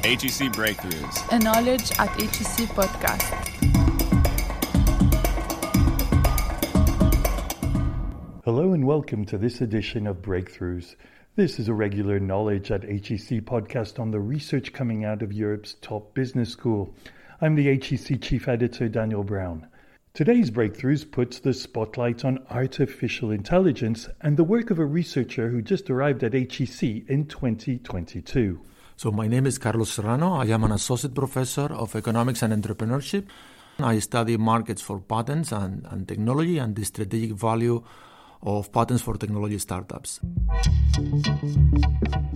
HEC Breakthroughs. A Knowledge at HEC podcast. Hello and welcome to this edition of Breakthroughs. This is a regular Knowledge at HEC podcast on the research coming out of Europe's top business school. I'm the HEC chief editor, Daniel Brown. Today's Breakthroughs puts the spotlight on artificial intelligence and the work of a researcher who just arrived at HEC in 2022. So, my name is Carlos Serrano. I am an associate professor of economics and entrepreneurship. I study markets for patents and, and technology and the strategic value of patents for technology startups.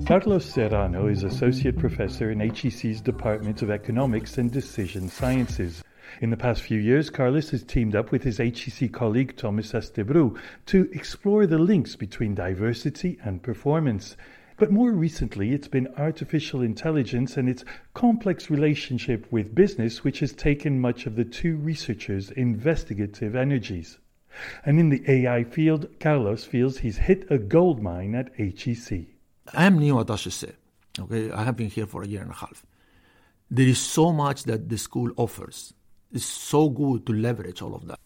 Carlos Serrano is associate professor in HEC's Department of Economics and Decision Sciences. In the past few years, Carlos has teamed up with his HEC colleague Thomas Åstebro to explore the links between diversity and performance. But more recently, it's been artificial intelligence and its complex relationship with business which has taken much of the two researchers' investigative energies. And in the AI field, Carlos feels he's hit a gold mine at HEC. I am new at HEC. Okay, I have been here for a year and a half. There is so much that the school offers. It's so good to leverage all of that.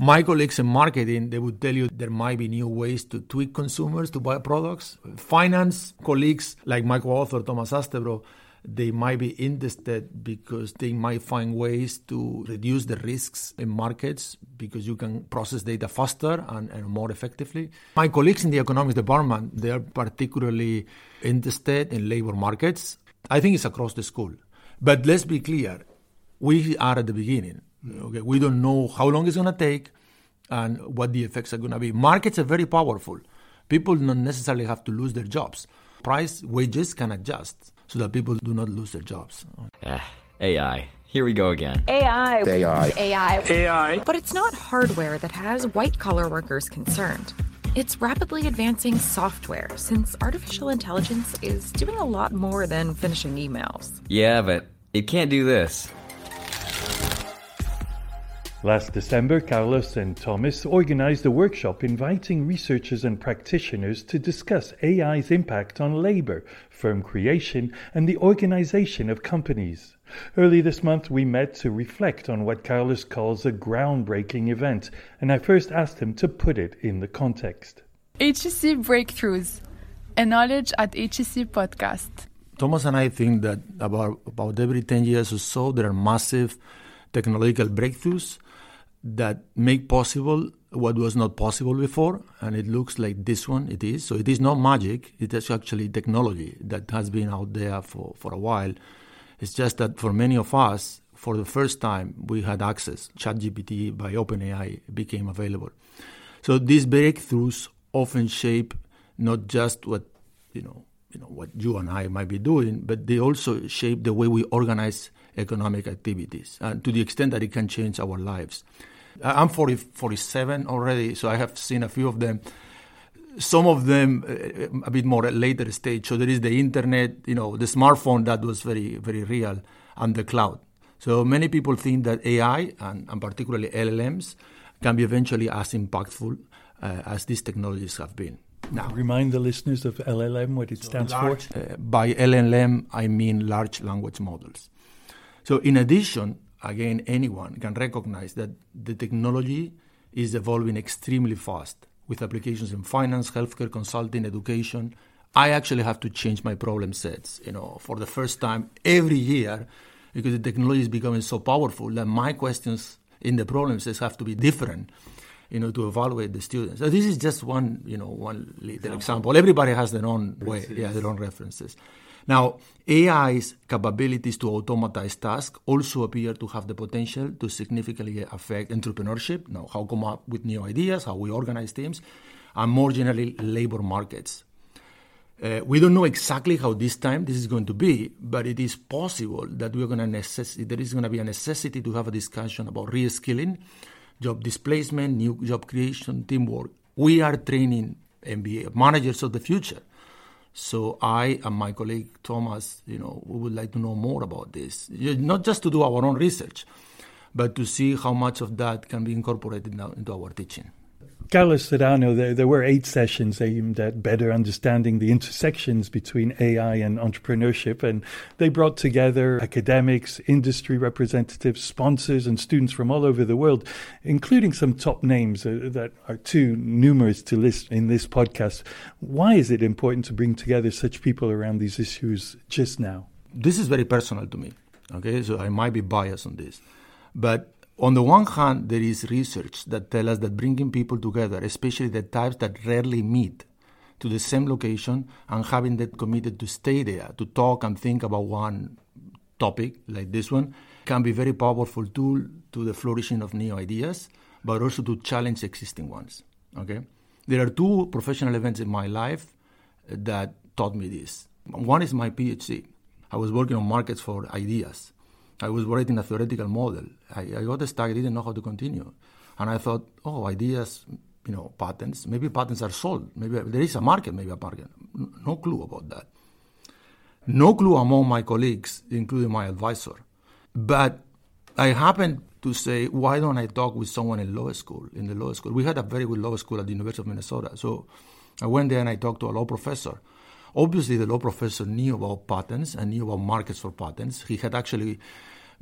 My colleagues in marketing, they would tell you there might be new ways to tweak consumers to buy products. Finance colleagues like my co-author Thomas Åstebro, they might be interested because they might find ways to reduce the risks in markets because you can process data faster and, and more effectively. My colleagues in the economics department, they are particularly interested in labor markets. I think it's across the school. But let's be clear, we are at the beginning. Okay, we don't know how long it's going to take and what the effects are going to be. Markets are very powerful. People don't necessarily have to lose their jobs. Price wages can adjust so that people do not lose their jobs. Ah, AI. Here we go again. AI. AI. AI. AI. But it's not hardware that has white collar workers concerned. It's rapidly advancing software since artificial intelligence is doing a lot more than finishing emails. Yeah, but it can't do this. Last December, Carlos and Thomas organized a workshop inviting researchers and practitioners to discuss AI's impact on labor, firm creation, and the organization of companies. Early this month, we met to reflect on what Carlos calls a groundbreaking event, and I first asked him to put it in the context. HEC Breakthroughs, a Knowledge at HEC podcast. Thomas and I think that about, about every 10 years or so, there are massive technological breakthroughs that make possible what was not possible before, and it looks like this one it is. So it is not magic, it is actually technology that has been out there for, for a while. It's just that for many of us, for the first time, we had access. ChatGPT by OpenAI became available. So these breakthroughs often shape not just what you know, you know what you and I might be doing, but they also shape the way we organize economic activities, and to the extent that it can change our lives. I'm 40, 47 already, so I have seen a few of them. Some of them uh, a bit more at later stage. So there is the internet, you know, the smartphone that was very, very real, and the cloud. So many people think that AI and, and particularly LLMs can be eventually as impactful uh, as these technologies have been. Now, remind the listeners of LLM what it stands large, for. Uh, by LLM, I mean large language models. So, in addition, again, anyone can recognize that the technology is evolving extremely fast with applications in finance, healthcare, consulting, education. I actually have to change my problem sets, you know, for the first time every year because the technology is becoming so powerful that my questions in the problem sets have to be different you know, to evaluate the students. So this is just one, you know, one little example. Everybody has their own way, yeah, their own references. Now, AI's capabilities to automatize tasks also appear to have the potential to significantly affect entrepreneurship, now how come up with new ideas, how we organize teams, and more generally, labor markets. Uh, we don't know exactly how this time this is going to be, but it is possible that we're going to necess- there is going to be a necessity to have a discussion about reskilling, job displacement, new job creation, teamwork. We are training MBA managers of the future. So I and my colleague Thomas, you know, we would like to know more about this, not just to do our own research, but to see how much of that can be incorporated now into our teaching. Carlos Serrano, there, there were eight sessions aimed at better understanding the intersections between AI and entrepreneurship, and they brought together academics, industry representatives, sponsors, and students from all over the world, including some top names uh, that are too numerous to list in this podcast. Why is it important to bring together such people around these issues just now? This is very personal to me, okay? So I might be biased on this. But on the one hand, there is research that tells us that bringing people together, especially the types that rarely meet, to the same location and having them committed to stay there to talk and think about one topic like this one can be very powerful tool to the flourishing of new ideas, but also to challenge existing ones. Okay, there are two professional events in my life uh, that taught me this. One is my PhD. I was working on markets for ideas I was writing a theoretical model. I, I got stuck. I didn't know how to continue. And I thought, oh, ideas, you know, patents. Maybe patents are sold. Maybe there is a market, maybe a market. No clue about that. No clue among my colleagues, including my advisor. But I happened to say, why don't I talk with someone in law school? In the law school, we had a very good law school at the University of Minnesota. So I went there and I talked to a law professor. Obviously, the law professor knew about patents and knew about markets for patents. He had actually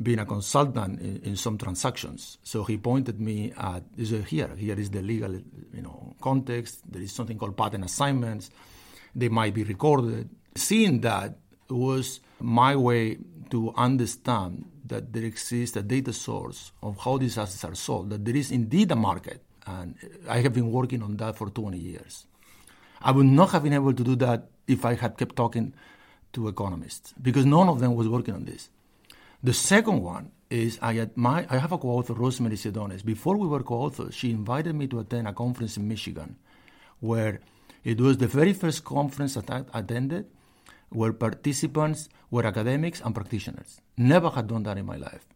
been a consultant in, in some transactions. So he pointed me at here. Here is the legal, you know, context. There is something called patent assignments. They might be recorded. Seeing that was my way to understand that there exists a data source of how these assets are sold. That there is indeed a market, and I have been working on that for 20 years. I would not have been able to do that if I had kept talking to economists because none of them was working on this. The second one is I, had my, I have a co-author, Rosemarie Ziedonis. Before we were co-authors, she invited me to attend a conference in Michigan where it was the very first conference that I attended where participants were academics and practitioners. Never had done that in my life.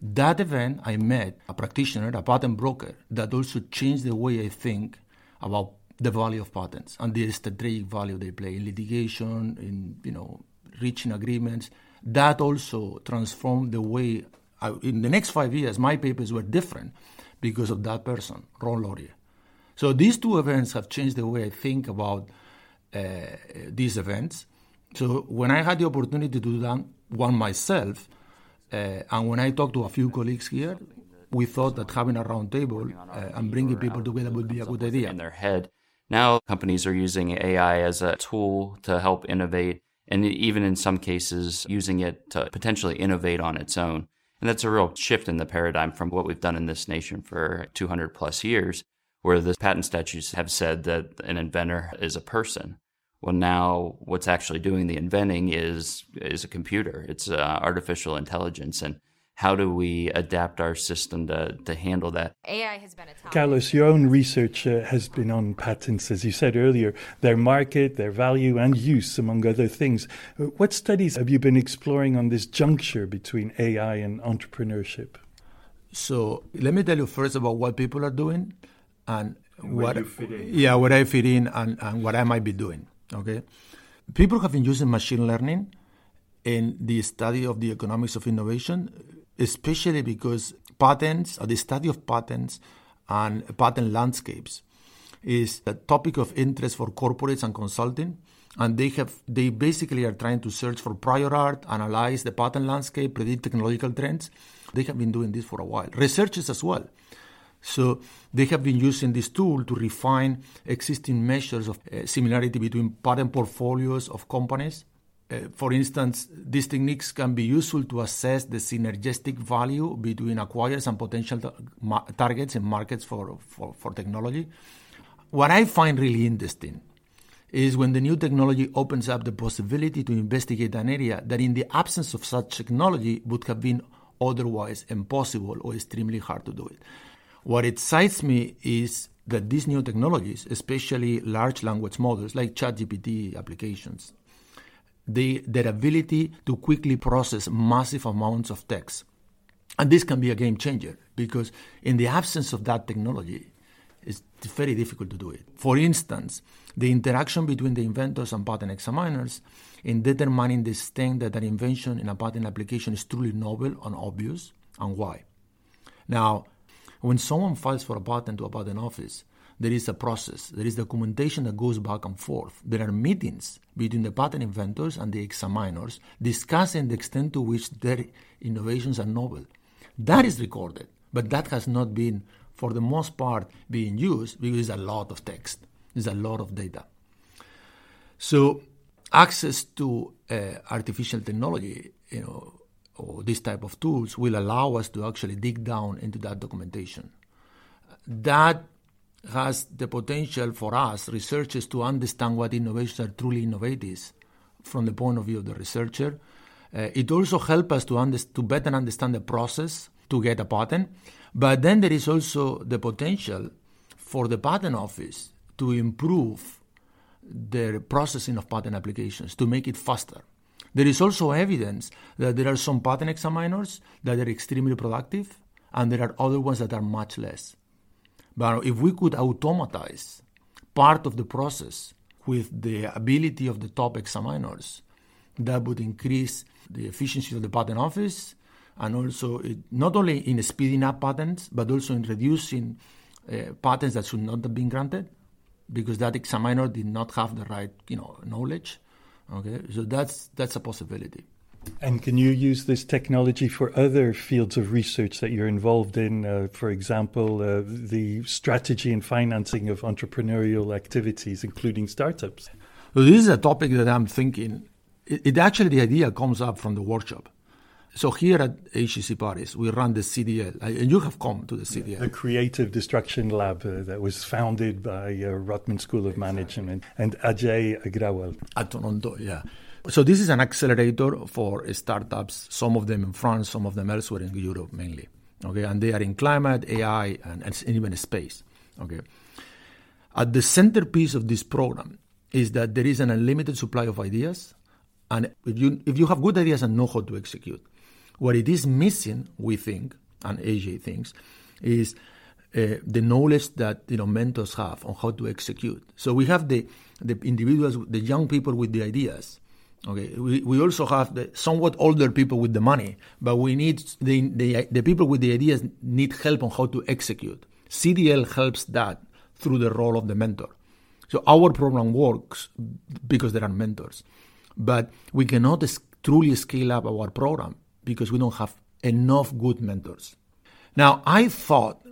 That event, I met a practitioner, a patent broker, that also changed the way I think about the value of patents and the strategic value they play in litigation, in you know reaching agreements. That also transformed the way. I, in the next five years, my papers were different because of that person, Ron Laurie. So these two events have changed the way I think about uh, these events. So when I had the opportunity to do that one myself, uh, and when I talked to a few colleagues here, we thought that having a round table uh, and bringing people together would be a good idea. In their head now, companies are using AI as a tool to help innovate, and even in some cases, using it to potentially innovate on its own. And that's a real shift in the paradigm from what we've done in this nation for 200 plus years, where the patent statutes have said that an inventor is a person. Well, now what's actually doing the inventing is is a computer. It's uh, artificial intelligence, and how do we adapt our system to, to handle that? AI has been a topic. Carlos, your own research uh, has been on patents, as you said earlier, their market, their value, and use, among other things. Uh, what studies have you been exploring on this juncture between AI and entrepreneurship? So let me tell you first about what people are doing and, and what yeah what I fit in and, and what I might be doing. Okay, people have been using machine learning in the study of the economics of innovation especially because patents, or the study of patents and patent landscapes, is a topic of interest for corporates and consulting. And they have they basically are trying to search for prior art, analyze the patent landscape, predict technological trends. They have been doing this for a while. Researchers as well. So they have been using this tool to refine existing measures of uh, similarity between patent portfolios of companies Uh, for instance, these techniques can be useful to assess the synergistic value between acquirers and potential ta- targets in markets for, for, for technology. What I find really interesting is when the new technology opens up the possibility to investigate an area that, in the absence of such technology, would have been otherwise impossible or extremely hard to do it. What excites me is that these new technologies, especially large language models like ChatGPT applications, the, their ability to quickly process massive amounts of text. And this can be a game changer because, in the absence of that technology, it's very difficult to do it. For instance, the interaction between the inventors and patent examiners in determining the extent that an invention in a patent application is truly novel and obvious, and why. Now, when someone files for a patent to a patent office, there is a process, there is documentation that goes back and forth. There are meetings between the patent inventors and the examiners discussing the extent to which their innovations are novel. That is recorded, but that has not been, for the most part, being used because it's a lot of text, it's a lot of data. So, access to uh, artificial technology, you know, or this type of tools will allow us to actually dig down into that documentation. That has the potential for us, researchers, to understand what innovations are truly innovative from the point of view of the researcher. Uh, it also helps us to, under- to better understand the process to get a patent. But then there is also the potential for the patent office to improve their processing of patent applications, to make it faster. There is also evidence that there are some patent examiners that are extremely productive, and there are other ones that are much less. But if we could automatize part of the process with the ability of the top examiners, that would increase the efficiency of the patent office and also it, not only in speeding up patents, but also in reducing uh, patents that should not have been granted because that examiner did not have the right you know, knowledge. Okay, so that's, that's a possibility. And can you use this technology for other fields of research that you're involved in? Uh, for example, uh, the strategy and financing of entrepreneurial activities, including startups. So this is a topic that I'm thinking. It, it actually the idea comes up from the workshop. So here at HEC Paris, we run the CDL, and you have come to the CDL. The Creative Destruction Lab uh, that was founded by uh, Rotman School of Management and Ajay Agrawal. At Toronto, yeah. So this is an accelerator for startups, some of them in France, some of them elsewhere in Europe mainly. Okay, and they are in climate, AI, and, and even space. Okay. At the centerpiece of this program is that there is an unlimited supply of ideas, and if you if you have good ideas and know how to execute, what it is missing, we think, and AJ thinks, is uh, the knowledge that you know mentors have on how to execute. So we have the the individuals, the young people with the ideas, Okay, we, we also have the somewhat older people with the money, but we need the, the, the people with the ideas need help on how to execute. CDL helps that through the role of the mentor. So our program works because there are mentors, but we cannot truly scale up our program because we don't have enough good mentors. Now, I thought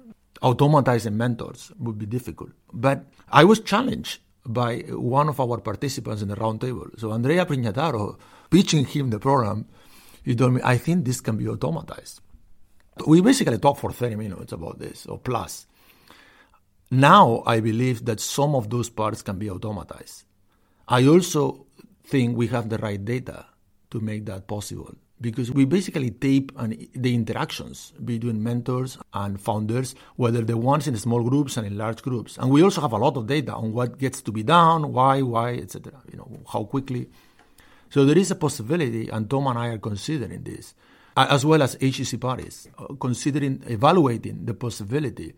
automatizing mentors would be difficult, but I was challenged by one of our participants in the roundtable. So Andrea Pignataro, pitching him the program, he told me, I think this can be automatized. We basically talked for 30 minutes about this, or plus. Now I believe that some of those parts can be automatized. I also think we have the right data to make that possible because we basically tape an, the interactions between mentors and founders, whether the ones in small groups and in large groups. And we also have a lot of data on what gets to be done, why, why, etc. You know, how quickly. So there is a possibility, and Tom and I are considering this, as well as HEC Paris, uh, considering evaluating the possibility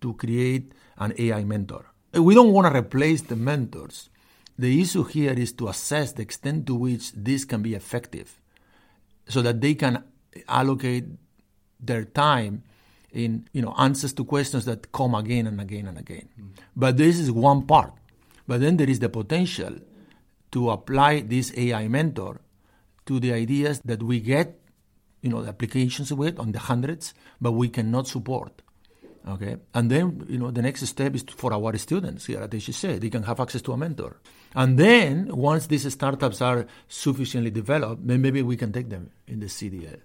to create an AI mentor. We don't want to replace the mentors. The issue here is to assess the extent to which this can be effective so that they can allocate their time in you know answers to questions that come again and again and again. Mm. But this is one part. But then there is the potential to apply this AI mentor to the ideas that we get, you know, the applications with on the hundreds, but we cannot support. Okay, and then you know the next step is for our students here at HEC. They can have access to a mentor, and then once these startups are sufficiently developed, then maybe we can take them in the CDL.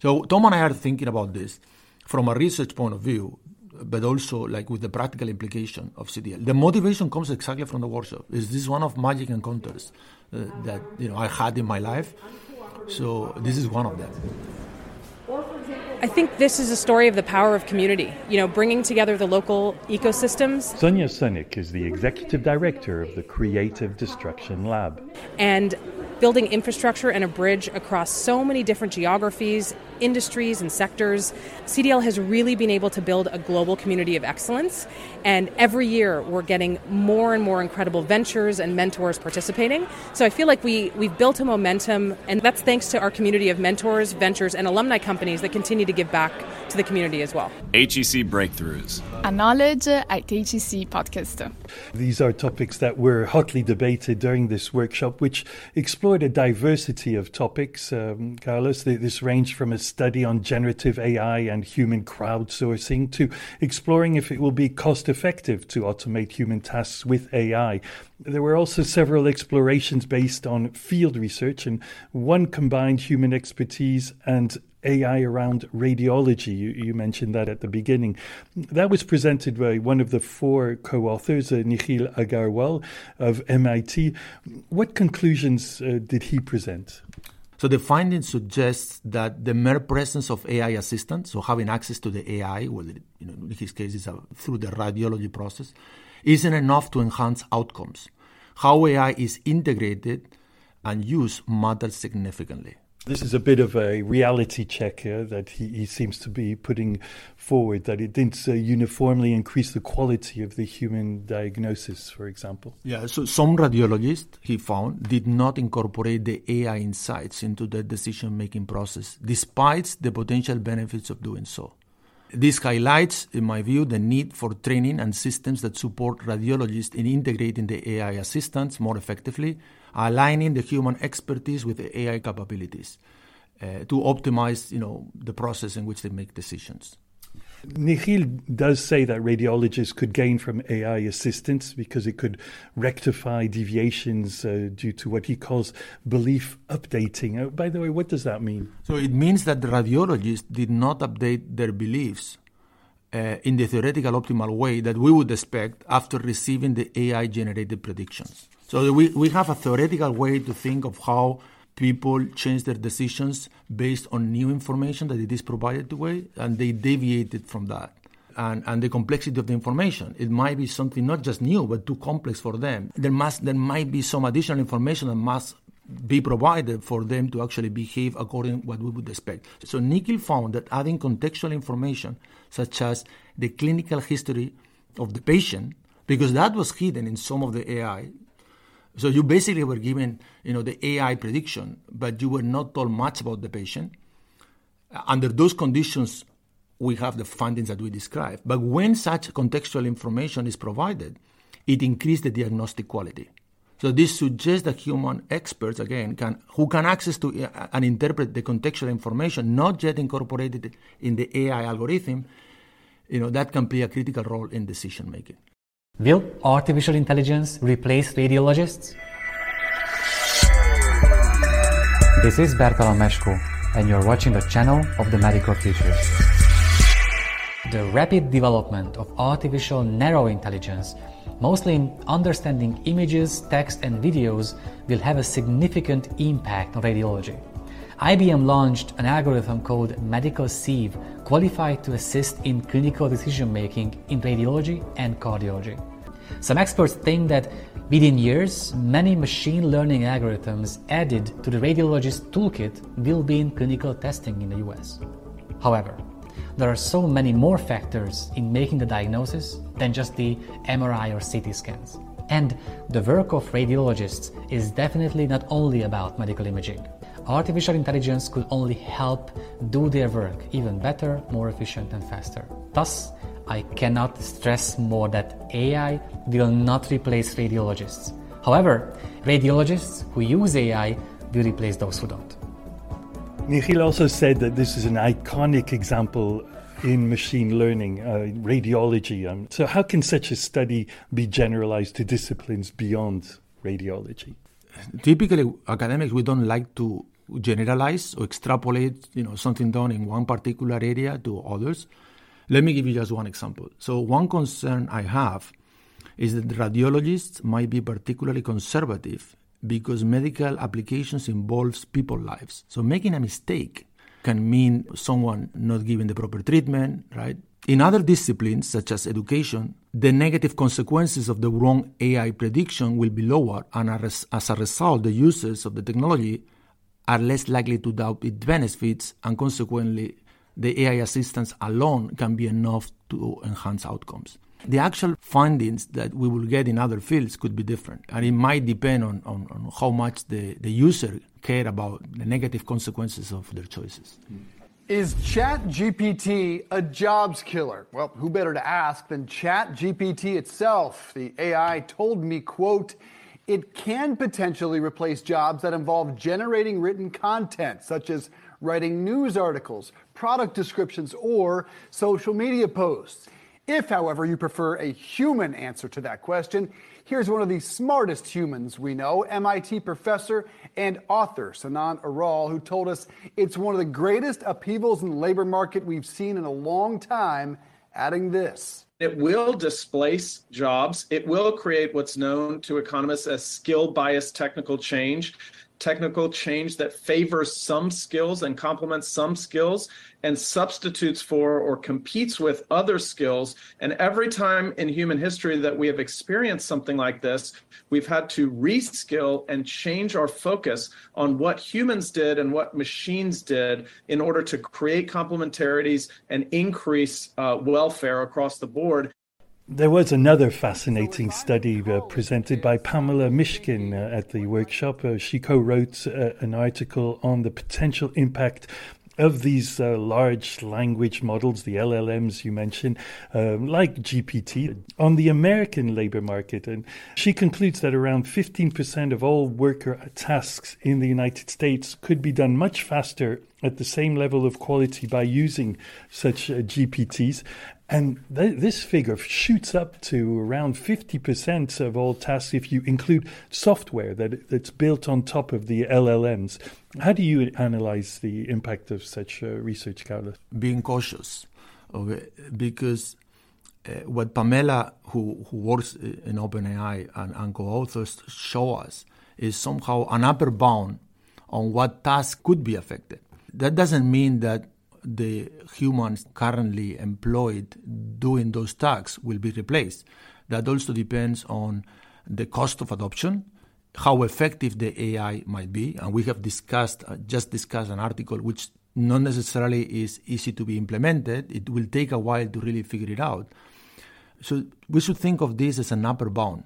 So Tom and I are thinking about this from a research point of view, but also like with the practical implication of CDL. The motivation comes exactly from the workshop. Is this one of magic encounters uh, that you know I had in my life? So this is one of them. I think this is a story of the power of community, you know, bringing together the local ecosystems. Sonia Sennik is the executive director of the Creative Destruction Lab. And building infrastructure and a bridge across so many different geographies, industries, and sectors. CDL has really been able to build a global community of excellence, and every year we're getting more and more incredible ventures and mentors participating. So I feel like we, we've built a momentum, and that's thanks to our community of mentors, ventures, and alumni companies that continue to give back to the community as well. HEC Breakthroughs. A Knowledge at HEC podcast. These are topics that were hotly debated during this workshop, which explored a diversity of topics. Um, Carlos, this ranged from a study on generative AI and human crowdsourcing to exploring if it will be cost effective to automate human tasks with AI. There were also several explorations based on field research, and one combined human expertise and AI around radiology. You, you, mentioned that at the beginning. That was presented by one of the four co authors, uh, Nikhil Agarwal of MIT. What conclusions uh, did he present? So the findings suggest that the mere presence of AI assistants, so having access to the AI, well, you know, in his case, is through the radiology process, isn't enough to enhance outcomes. How AI is integrated and used matters significantly. This is a bit of a reality check here that he, he seems to be putting forward that it didn't uh, uniformly increase the quality of the human diagnosis, for example. Yeah, so some radiologists, he found, did not incorporate the AI insights into the decision making process, despite the potential benefits of doing so. This highlights, in my view, the need for training and systems that support radiologists in integrating the AI assistants more effectively, aligning the human expertise with the AI capabilities uh, to optimize, you know, the process in which they make decisions. Nikhil does say that radiologists could gain from AI assistance because it could rectify deviations uh, due to what he calls belief updating. Uh, by the way, what does that mean? So it means that the radiologists did not update their beliefs uh, in the theoretical optimal way that we would expect after receiving the AI generated predictions. So we, we have a theoretical way to think of how people change their decisions based on new information that it is provided to way, and they deviated from that. And, and the complexity of the information. It might be something not just new, but too complex for them. There must there might be some additional information that must be provided for them to actually behave according what we would expect. So Nikhil found that adding contextual information, such as the clinical history of the patient, because that was hidden in some of the AI, so you basically were given, you know, the AI prediction, but you were not told much about the patient. Under those conditions, we have the findings that we described. But when such contextual information is provided, it increases the diagnostic quality. So this suggests that human experts, again, can who can access to uh, and interpret the contextual information, not yet incorporated in the AI algorithm, you know, that can play a critical role in decision making. Will artificial intelligence replace radiologists? This is Bertalan Meskó, and you're watching the channel of the Medical Futurist. The rapid development of artificial narrow intelligence, mostly in understanding images, text, and videos, will have a significant impact on radiology. IBM launched an algorithm called Medical Sieve, qualified to assist in clinical decision making in radiology and cardiology. Some experts think that within years, many machine learning algorithms added to the radiologist toolkit will be in clinical testing in the US. However, there are so many more factors in making the diagnosis than just the MRI or CT scans. And the work of radiologists is definitely not only about medical imaging artificial intelligence could only help do their work even better, more efficient, and faster. Thus, I cannot stress more that AI will not replace radiologists. However, radiologists who use AI will replace those who don't. Nikhil also said that this is an iconic example in machine learning, uh, radiology. Um, so, how can such a study be generalized to disciplines beyond radiology? Typically, academics we don't like to generalize or extrapolate, you know, something done in one particular area to others. Let me give you just one example. So one concern I have is that radiologists might be particularly conservative because medical applications involves people lives. So making a mistake can mean someone not given the proper treatment, right? In other disciplines, such as education, the negative consequences of the wrong AI prediction will be lower, and as a result, the users of the technology are less likely to doubt its benefits, and consequently, the AI assistance alone can be enough to enhance outcomes. The actual findings that we will get in other fields could be different, and it might depend on, on, on how much the, the user care about the negative consequences of their choices. Is ChatGPT a jobs killer? Well, who better to ask than ChatGPT itself? The AI told me, quote, it can potentially replace jobs that involve generating written content, such as writing news articles, product descriptions, or social media posts. If, however, you prefer a human answer to that question, here's one of the smartest humans we know, MIT professor and author Sinan Aral, who told us it's one of the greatest upheavals in the labor market we've seen in a long time, adding this. It will displace jobs. It will create what's known to economists as skill bias technical change technical change that favors some skills and complements some skills and substitutes for or competes with other skills. And every time in human history that we have experienced something like this, we've had to reskill and change our focus on what humans did and what machines did in order to create complementarities and increase uh, welfare across the board. There was another fascinating study uh, presented by Pamela Mishkin uh, at the workshop. Uh, she co wrote uh, an article on the potential impact of these uh, large language models, the LLMs you mentioned, um, like GPT, on the American labor market. And she concludes that around 15% of all worker tasks in the United States could be done much faster at the same level of quality by using such uh, GPTs. And th- this figure shoots up to around 50% of all tasks if you include software that, that's built on top of the LLMs. How do you analyze the impact of such uh, research, Carlos? Being cautious okay, because uh, what Pamela, who, who works in OpenAI and, and co authors, show us is somehow an upper bound on what tasks could be affected. That doesn't mean that the humans currently employed doing those tasks will be replaced. That also depends on the cost of adoption, how effective the AI might be, and we have discussed uh, just discussed an article which not necessarily is easy to be implemented. It will take a while to really figure it out. So we should think of this as an upper bound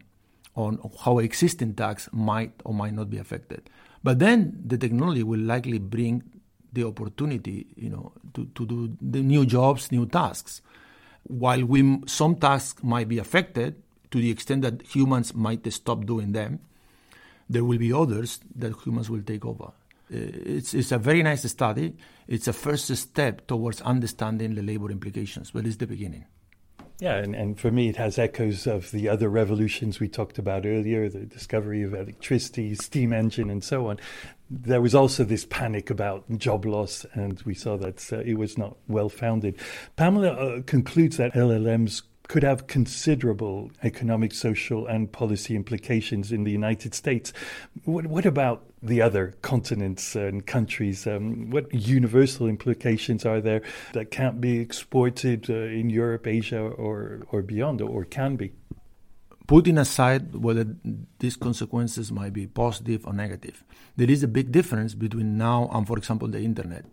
on how existing tasks might or might not be affected. But then the technology will likely bring the opportunity, you know, to, to do the new jobs, new tasks. While we, some tasks might be affected to the extent that humans might stop doing them, there will be others that humans will take over. Uh, it's, it's a very nice study. It's a first step towards understanding the labor implications, but it's the beginning. Yeah, and, and for me, it has echoes of the other revolutions we talked about earlier the discovery of electricity, steam engine, and so on. There was also this panic about job loss, and we saw that uh, it was not well founded. Pamela uh, concludes that LLMs could have considerable economic, social, and policy implications in the United States. What, what about the other continents and countries? Um, what universal implications are there that can't be exported uh, in Europe, Asia, or, or beyond, or can be? Putting aside whether these consequences might be positive or negative, there is a big difference between now and, for example, the internet.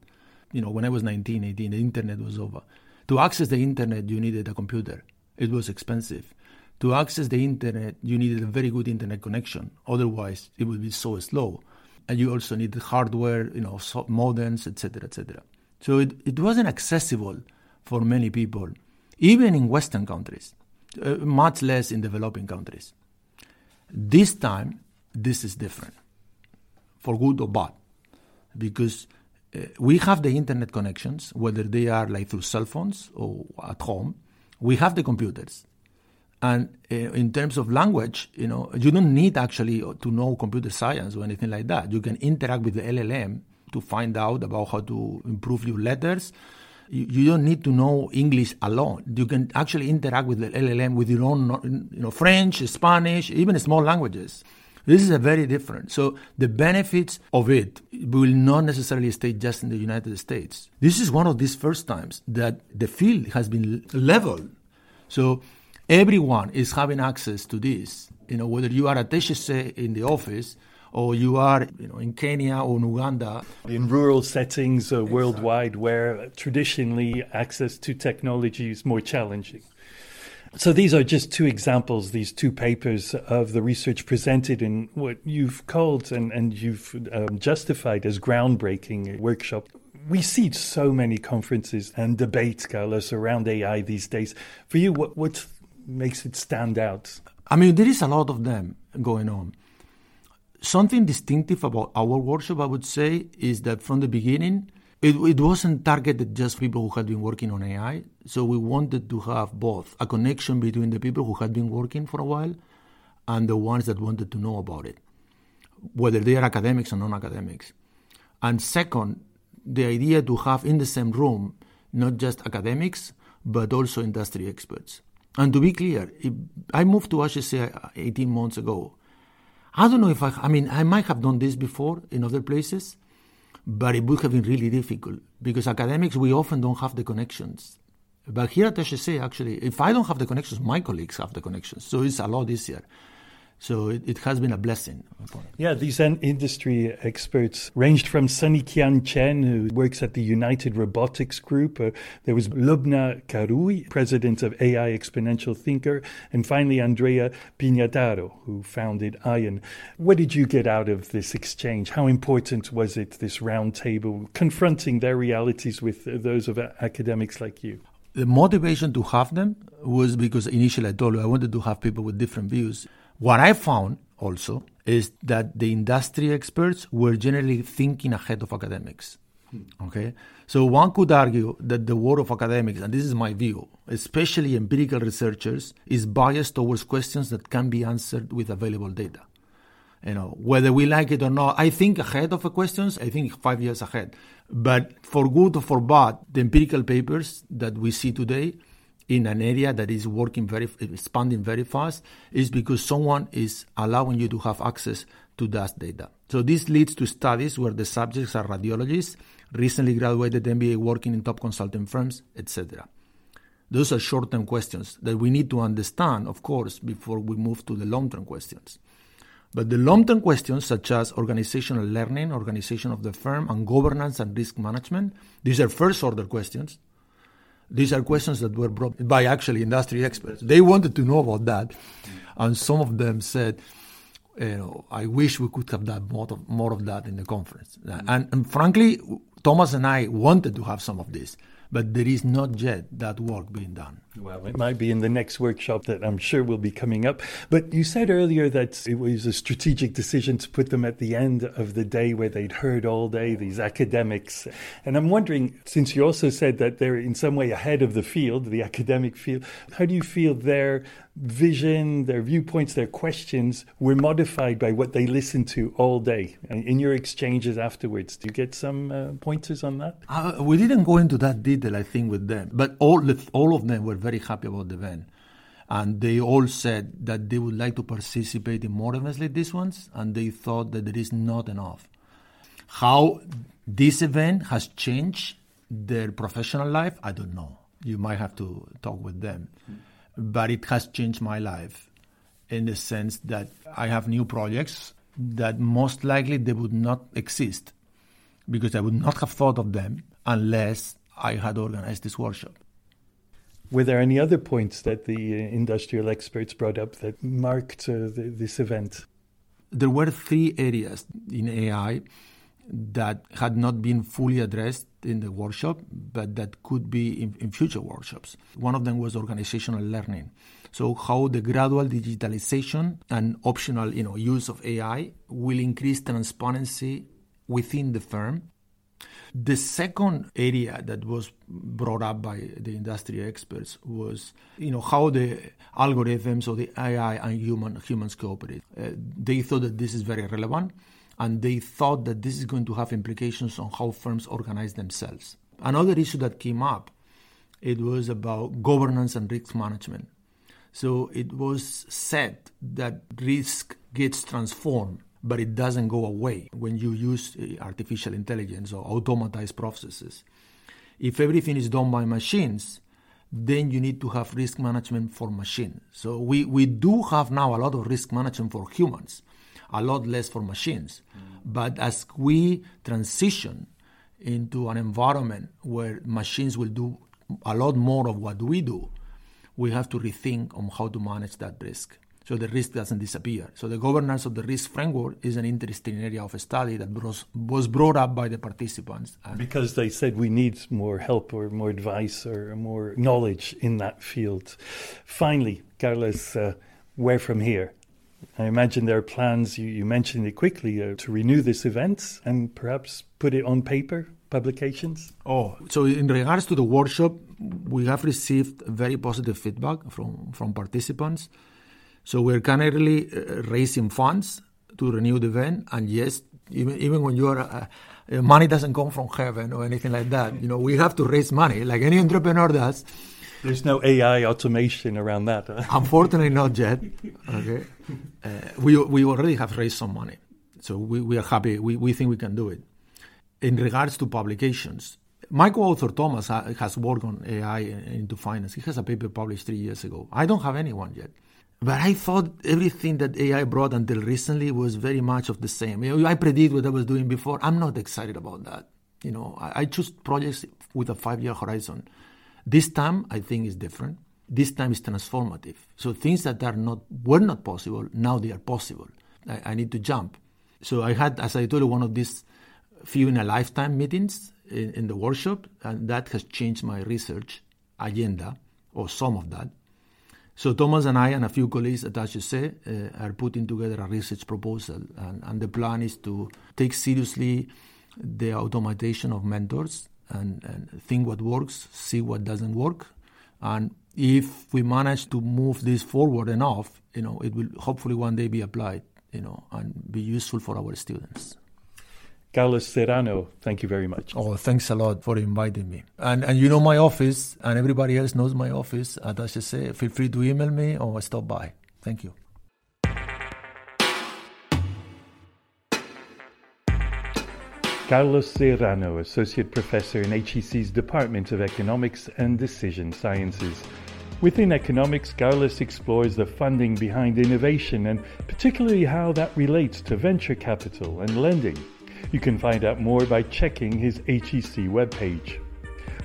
You know, when I was 19, 18, the internet was over. To access the internet, you needed a computer it was expensive. To access the internet, you needed a very good internet connection. Otherwise, it would be so slow. And you also needed hardware, you know, modems, etc., etc. So it, it wasn't accessible for many people, even in Western countries, uh, much less in developing countries. This time, this is different, for good or bad, because uh, we have the internet connections, whether they are like through cell phones or at home, we have the computers. And uh, in terms of language, you know, you don't need actually to know computer science or anything like that. You can interact with the LLM to find out about how to improve your letters. You, you don't need to know English alone. You can actually interact with the LLM with your own, you know, French, Spanish, even small languages. This is a very different. So the benefits of it will not necessarily stay just in the United States. This is one of these first times that the field has been leveled. So everyone is having access to this. You know, whether you are at HEC in the office or you are you know, in Kenya or in Uganda. In rural settings uh, exactly. worldwide where traditionally access to technology is more challenging. So these are just two examples, these two papers of the research presented in what you've called and, and you've um, justified as groundbreaking workshop. We see so many conferences and debates, Carlos, around AI these days. For you, what, what makes it stand out? I mean, there is a lot of them going on. Something distinctive about our workshop, I would say, is that from the beginning, it, it wasn't targeted just people who had been working on AI. So we wanted to have both a connection between the people who had been working for a while and the ones that wanted to know about it, whether they are academics or non academics. And second, the idea to have in the same room not just academics, but also industry experts. And to be clear, I moved to HEC 18 months ago. I don't know if I, I mean, I might have done this before in other places, but it would have been really difficult because academics, we often don't have the connections. But here at HEC, actually, if I don't have the connections, my colleagues have the connections. So it's a lot easier. So it, it, has been a blessing. Yeah, these industry experts ranged from Sunny Kian Chen, who works at the United Robotics Group. Uh, there was Lubna Karoui, president of AI Exponential Thinker, and finally Andrea Pignataro, who founded ION. What did you get out of this exchange? How important was it, this roundtable, confronting their realities with those of academics like you? The motivation to have them was because initially I told you I wanted to have people with different views. What I found also is that the industry experts were generally thinking ahead of academics. Okay, so one could argue that the world of academics, and this is my view, especially empirical researchers, is biased towards questions that can be answered with available data. You know, whether we like it or not, I think ahead of the questions, I think five years ahead. But for good or for bad, the empirical papers that we see today in an area that is working very expanding very fast is because someone is allowing you to have access to that data. So this leads to studies where the subjects are radiologists, recently graduated MBA working in top consulting firms, etc. Those are short-term questions that we need to understand, of course, before we move to the long-term questions. But the long-term questions, such as organizational learning, organization of the firm, and governance and risk management, these are first-order questions these are questions that were brought by actually industry experts. They wanted to know about that, and some of them said, you know, I wish we could have done more of, more of that in the conference. Mm. And, and frankly, Thomas and I wanted to have some of this but there is not yet that work being done. Well, it might be in the next workshop that I'm sure will be coming up. But you said earlier that it was a strategic decision to put them at the end of the day where they'd heard all day, these academics. And I'm wondering, since you also said that they're in some way ahead of the field, the academic field, how do you feel their vision, their viewpoints, their questions were modified by what they listened to all day? In your exchanges afterwards, do you get some uh, pointers on that? Uh, we didn't go into that detail, I think, with them, but all, all of them were very happy about the event. And they all said that they would like to participate in more events like this ones, and they thought that there is not enough. How this event has changed their professional life, I don't know. You might have to talk with them. Mm-hmm but it has changed my life in the sense that I have new projects that most likely they would not exist because I would not have thought of them unless I had organized this workshop. Were there any other points that the industrial experts brought up that marked uh, the, this event? There were three areas in AI that had not been fully addressed in the workshop, but that could be in, in, future workshops. One of them was organizational learning. So how the gradual digitalization and optional you know, use of AI will increase transparency within the firm. The second area that was brought up by the industry experts was, you know, how the algorithms or the AI and human humans cooperate. Uh, they thought that this is very relevant and they thought that this is going to have implications on how firms organize themselves. Another issue that came up it was about governance and risk management. So it was said that risk gets transformed but it doesn't go away when you use uh, artificial intelligence or automatized processes. If everything is done by machines, then you need to have risk management for machines. So we, we do have now a lot of risk management for humans, a lot less for machines. Mm. But as we transition into an environment where machines will do a lot more of what we do, we have to rethink on how to manage that risk so the risk doesn't disappear. So the governance of the risk framework is an interesting area of study that was brought up by the participants. Because they said we need more help or more advice or more knowledge in that field. Finally, Carlos, uh, where from here? I imagine there are plans, you, you mentioned it quickly, uh, to renew this event and perhaps put it on paper, publications? Oh, so in regards to the workshop, we have received very positive feedback from, from participants. So we're currently uh, raising funds to renew the event. And yes, even, even when you are, uh, uh, money doesn't come from heaven or anything like that. You know, we have to raise money like any entrepreneur does. There's no AI automation around that. Huh? Unfortunately, not yet. Okay, uh, we we already have raised some money, so we, we are happy. We we think we can do it. In regards to publications, my co-author Thomas has worked on AI into finance. He has a paper published three years ago. I don't have anyone yet. But I thought everything that AI brought until recently was very much of the same. I predict what I was doing before. I'm not excited about that. You know, I, I choose projects with a five-year horizon. This time, I think is different. This time is transformative. So things that are not were not possible now they are possible. I, I need to jump. So I had, as I told you, one of these few in a lifetime meetings in, in the workshop, and that has changed my research agenda, or some of that. So Thomas and I and a few colleagues at HEC uh, are putting together a research proposal, and, and, the plan is to take seriously the automation of mentors and, and, think what works, see what doesn't work, and if we manage to move this forward enough, you know, it will hopefully one day be applied, you know, and be useful for our students. Carlos Serrano, thank you very much. Oh, thanks a lot for inviting me. And and you know my office, and everybody else knows my office at HEC. Feel free to email me or stop by. Thank you. Carlos Serrano, Associate Professor in HEC's Department of Economics and Decision Sciences. Within economics, Carlos explores the funding behind innovation and particularly how that relates to venture capital and lending. You can find out more by checking his HEC webpage.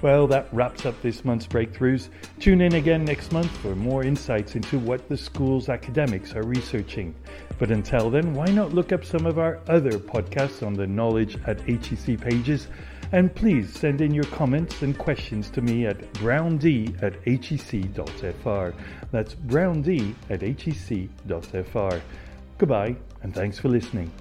Well, that wraps up this month's breakthroughs. Tune in again next month for more insights into what the school's academics are researching. But until then, why not look up some of our other podcasts on the Knowledge at HEC pages? And please send in your comments and questions to me at brownd at hec.fr. That's brownd at hec.fr. Goodbye, and thanks for listening.